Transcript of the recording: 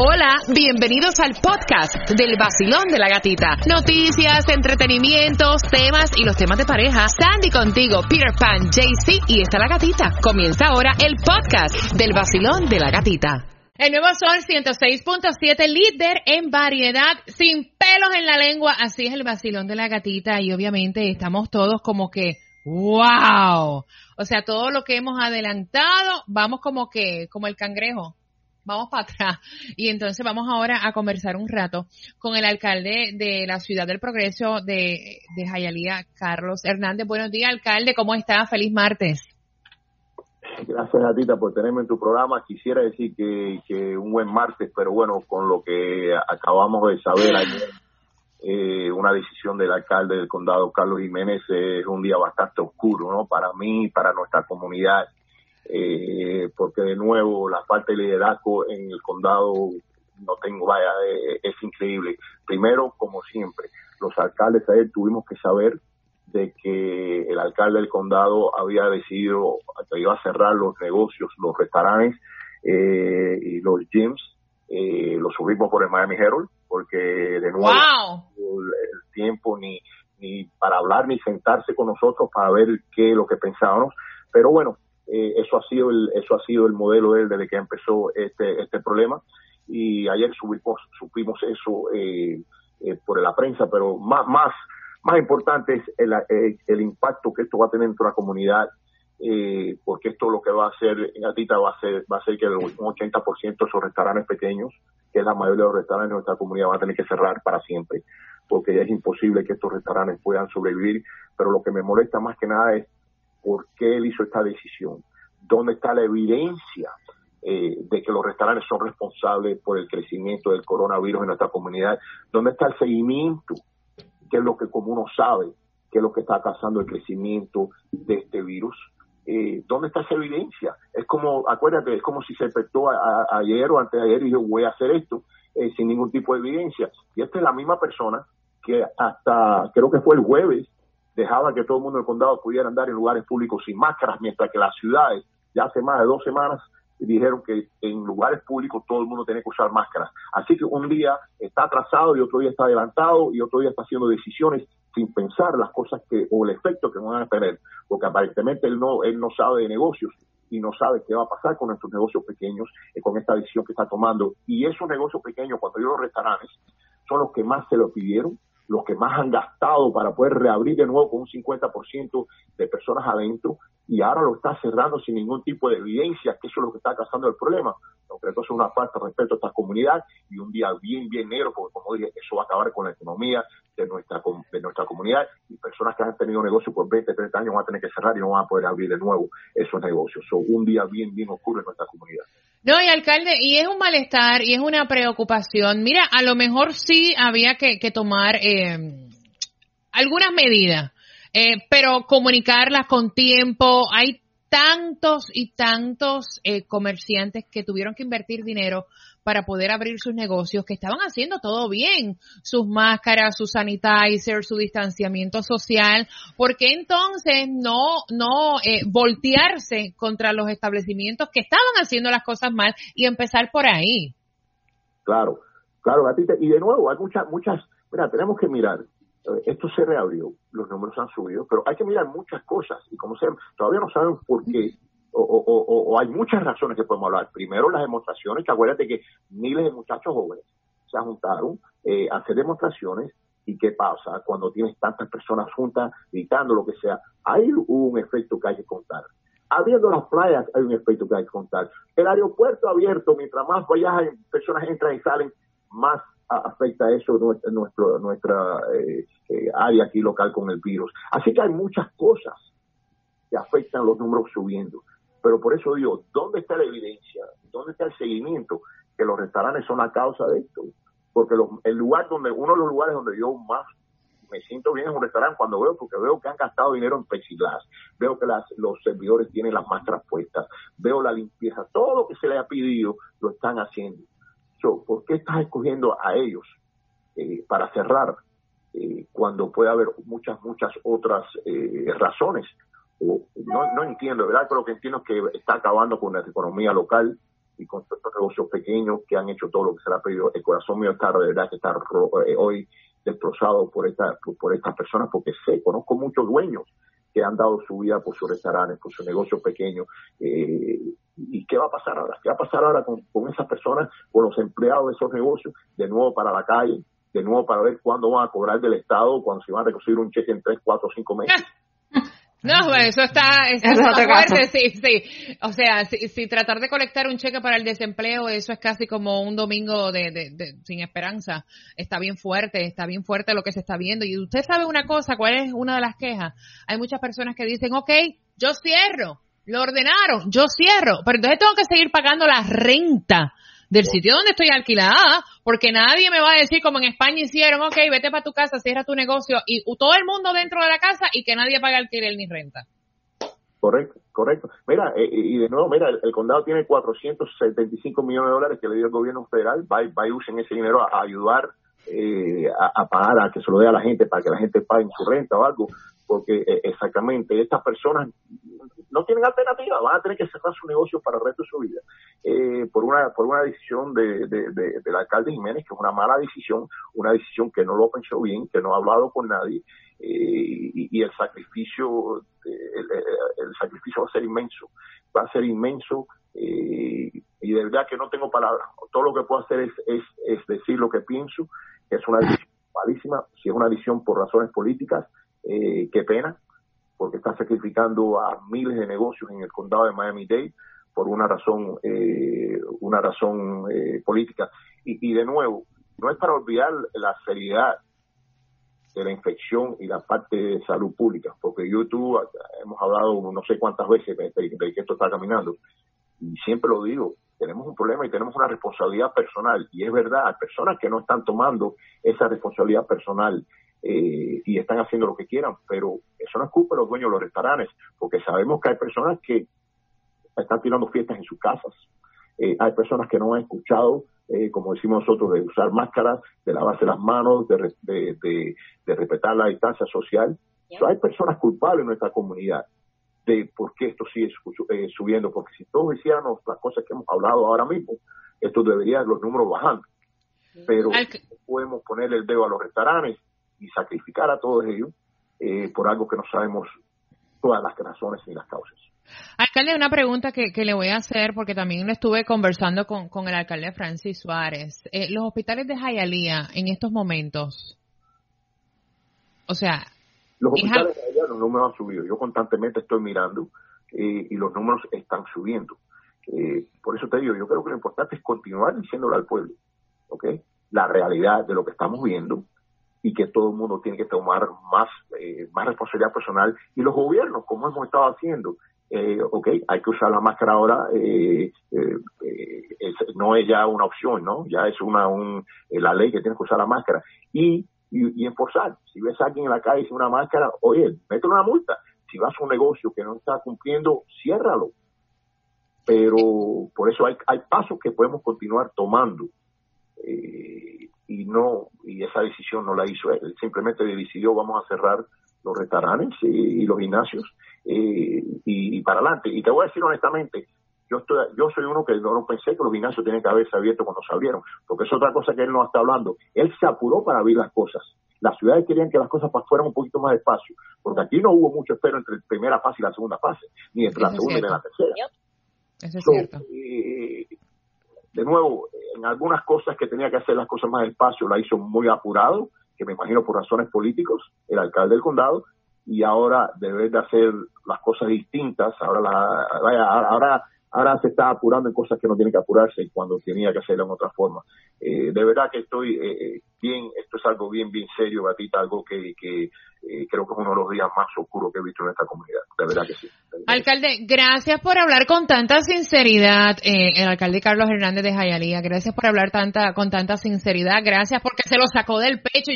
Hola, bienvenidos al podcast del vacilón de la gatita. Noticias, entretenimientos, temas y los temas de pareja. Sandy contigo, Peter Pan, JC y está la gatita. Comienza ahora el podcast del vacilón de la gatita. El nuevo Sol 106.7, líder en variedad, sin pelos en la lengua. Así es el vacilón de la gatita y obviamente estamos todos como que, wow. O sea, todo lo que hemos adelantado, vamos como que, como el cangrejo vamos para atrás. Y entonces vamos ahora a conversar un rato con el alcalde de la Ciudad del Progreso de, de Jayalía, Carlos Hernández. Buenos días, alcalde, ¿cómo está? Feliz martes. Gracias a Tita por tenerme en tu programa. Quisiera decir que, que un buen martes, pero bueno, con lo que acabamos de saber ayer, eh, una decisión del alcalde del condado, Carlos Jiménez, es un día bastante oscuro, ¿no? Para mí, para nuestra comunidad eh, porque de nuevo la falta de liderazgo en el condado no tengo, vaya, eh, es increíble. Primero, como siempre, los alcaldes ayer tuvimos que saber de que el alcalde del condado había decidido que iba a cerrar los negocios, los restaurantes eh, y los gyms, eh, los subimos por el Miami Herald, porque de nuevo el, tiempo ni, ni para hablar ni sentarse con nosotros para ver qué lo que pensábamos. Pero bueno, eh, eso ha sido el, eso ha sido el modelo de él desde que empezó este, este problema. Y ayer subimos, supimos eso eh, eh, por la prensa, pero más, más, más importante es el, el impacto que esto va a tener en la comunidad, porque esto lo que va a hacer, Gatita, va a ser, va a ser que un 80% de esos restaurantes pequeños, que es la mayoría de los restaurantes de nuestra comunidad, van a tener que cerrar para siempre, porque ya es imposible que estos restaurantes puedan sobrevivir, pero lo que me molesta más que nada es por qué él hizo esta decisión, dónde está la evidencia eh, de que los restaurantes son responsables por el crecimiento del coronavirus en nuestra comunidad, dónde está el seguimiento, qué es lo que como uno sabe, qué es lo que está causando el crecimiento de este virus. Eh, ¿Dónde está esa evidencia? Es como, acuérdate, es como si se despertó ayer o antes de ayer y yo voy a hacer esto eh, sin ningún tipo de evidencia. Y esta es la misma persona que hasta, creo que fue el jueves, dejaba que todo el mundo del condado pudiera andar en lugares públicos sin máscaras, mientras que las ciudades ya hace más de dos semanas dijeron que en lugares públicos todo el mundo tiene que usar máscaras. Así que un día está atrasado y otro día está adelantado y otro día está haciendo decisiones sin pensar las cosas que o el efecto que van a tener, porque aparentemente él no él no sabe de negocios y no sabe qué va a pasar con nuestros negocios pequeños eh, con esta decisión que está tomando y esos negocios pequeños cuando yo los restaurantes son los que más se lo pidieron los que más han gastado para poder reabrir de nuevo con un 50% de personas adentro y ahora lo está cerrando sin ningún tipo de evidencia, que eso es lo que está causando el problema. Entonces es una falta de respeto a esta comunidad y un día bien, bien negro, porque como dije, eso va a acabar con la economía de nuestra, de nuestra comunidad y personas que han tenido negocios por 20, 30 años van a tener que cerrar y no van a poder abrir de nuevo esos negocios. So, un día bien, bien oscuro en nuestra comunidad. No, y alcalde, y es un malestar y es una preocupación. Mira, a lo mejor sí había que, tomar eh, algunas medidas, eh, pero comunicarlas con tiempo. Hay tantos y tantos eh, comerciantes que tuvieron que invertir dinero para poder abrir sus negocios, que estaban haciendo todo bien, sus máscaras, su sanitizer, su distanciamiento social, porque entonces no, no eh, voltearse contra los establecimientos que estaban haciendo las cosas mal y empezar por ahí. Claro, claro, gatita, y de nuevo, hay muchas, muchas, mira, tenemos que mirar, eh, esto se reabrió, los números han subido, pero hay que mirar muchas cosas y como se, todavía no sabemos por qué o, hay muchas razones que podemos hablar. Primero, las demostraciones, que acuérdate que miles de muchachos jóvenes se juntaron eh, a hacer demostraciones y qué pasa cuando tienes tantas personas juntas gritando, lo que sea. Hay un efecto que hay que contar. Abriendo las playas hay un efecto que hay que contar. El aeropuerto abierto, mientras más personas entran y salen, más afecta eso nuestra, nuestra, nuestra eh, eh, área aquí local con el virus. Así que hay muchas cosas que afectan los números subiendo. Pero por eso digo, ¿dónde está la evidencia? ¿Dónde está el seguimiento? Que los restaurantes son la causa de esto. Porque el lugar donde, uno de los lugares donde yo más me siento bien en un restaurante cuando veo, porque veo que han gastado dinero en plexiglas, veo que las, los servidores tienen las máscaras puestas, veo la limpieza, todo lo que se les ha pedido lo están haciendo. ¿Por qué estás escogiendo a ellos eh, para cerrar eh, cuando puede haber muchas, muchas otras eh, razones? No, no entiendo, ¿verdad? Pero lo que entiendo es que está acabando con la economía local y con estos negocios pequeños que han hecho todo lo que se le ha pedido. El corazón mío está de verdad que está eh, hoy destrozado por, esta, por, estas personas porque sé, conozco muchos dueños que han dado su vida por sus restaurantes, por sus negocios pequeños. Eh, ¿Y qué va a pasar ahora? ¿Qué va a pasar ahora con, con esas personas, con los empleados de esos negocios, de nuevo para la calle, de nuevo para ver cuándo van a cobrar del Estado, cuando se van a recoger un cheque en tres, cuatro, cinco meses? No, eso está, eso está fuerte, sí, sí. O sea, si, tratar de colectar un cheque para el desempleo, eso es casi como un domingo de, de, sin esperanza. Está bien fuerte, está bien fuerte lo que se está viendo. Y usted sabe una cosa, ¿cuál es una de las quejas? Hay muchas personas que dicen, ok, yo cierro, lo ordenaron, yo cierro, pero entonces tengo que seguir pagando la renta del sitio donde estoy alquilada, porque nadie me va a decir como en España hicieron, ok, vete para tu casa, cierra tu negocio y todo el mundo dentro de la casa y que nadie pague alquiler ni renta. Correcto, correcto. Mira, eh, y de nuevo, mira, el, condado tiene 475 millones de dólares que le dio el gobierno federal, va, va y usen ese dinero a, ayudar eh, a, pagar, a que se lo dé a la gente para que la gente pague su renta o algo, porque eh, exactamente estas personas no tienen alternativa, van a tener que cerrar su negocio para el resto de su vida. Eh, por una por una decisión de, del alcalde Jiménez, que es una mala decisión, una decisión que no lo pensó bien, que no ha hablado con nadie, eh, y, el sacrificio el, sacrificio va a ser inmenso, va a ser inmenso, eh, y de verdad que no tengo palabras. Todo lo que puedo hacer es, es, es decir lo que pienso, que es una decisión malísima, si es una decisión por razones políticas, eh, qué pena, porque está sacrificando a miles de negocios en el condado de Miami-Dade por una razón, eh, una razón eh, política. Y, de nuevo, no es para olvidar la seriedad de la infección y la parte de salud pública, porque YouTube hemos hablado no sé cuántas veces de, que esto está caminando, y siempre lo digo, tenemos un problema y tenemos una responsabilidad personal, y es verdad, hay personas que no están tomando esa responsabilidad personal eh, y están haciendo lo que quieran, pero eso no es culpa de los dueños de los restaurantes, porque sabemos que hay personas que están tirando fiestas en sus casas, eh, hay personas que no han escuchado, eh, como decimos nosotros, de usar máscaras, de lavarse las manos, de, de, de, respetar la distancia social. hay personas culpables en nuestra comunidad de por qué esto sigue subiendo, porque si todos hiciéramos las cosas que hemos hablado ahora mismo, esto debería los números bajando. Pero podemos poner el dedo a los restaurantes y sacrificar a todos ellos eh, por algo que no sabemos todas las razones ni las causas. Alcalde, una pregunta que, le voy a hacer, porque también le estuve conversando con, el alcalde Francis Suárez. Eh, los hospitales de Jayalía en estos momentos, o sea... Los hospitales de Jayalía los números han subido. Yo constantemente estoy mirando eh, y los números están subiendo. por eso te digo, yo creo que lo importante es continuar diciéndole al pueblo, ¿ok? La realidad de lo que estamos viendo, y que todo el mundo tiene que tomar más, eh, más responsabilidad personal y los gobiernos, como hemos estado haciendo. Eh, ok, hay que usar la máscara ahora, eh, eh no es ya una opción, ¿no? Ya es una un, la ley que tiene que usar la máscara. Y, y, y enforzar, si ves a alguien en la calle sin una máscara, oye, métele una multa. Si vas a un negocio que no está cumpliendo, ciérralo. Pero por eso hay, hay pasos que podemos continuar tomando. Eh, y no y esa decisión no la hizo él, simplemente decidió vamos a cerrar los restaurantes y, los gimnasios eh, y, para adelante. Y te voy a decir honestamente, yo estoy, yo soy uno que no, pensé que los gimnasios tenían que haberse abierto cuando se abrieron, porque es otra cosa que él no está hablando. Él se apuró para abrir las cosas. Las ciudades querían que las cosas fueran un poquito más despacio, porque aquí no hubo mucho espero entre la primera fase y la segunda fase, ni entre la segunda y la tercera. Eso es cierto. Eh, de nuevo, en algunas cosas que tenía que hacer las cosas más despacio, la hizo muy apurado, que me imagino por razones políticos, el alcalde del condado, y ahora debe de hacer las cosas distintas, ahora la, ahora ahora se está apurando en cosas que no tiene que apurarse cuando tenía que hacerlo en otra forma. Eh, de verdad que estoy eh, eh, bien, esto es algo bien, bien serio, Gatita, algo que, que creo que es uno de los días más oscuros que he visto en esta comunidad, de verdad que sí. Alcalde, gracias por hablar con tanta sinceridad, el alcalde Carlos Hernández de Jayalía, gracias por hablar tanta, con tanta sinceridad, gracias porque se lo sacó del pecho.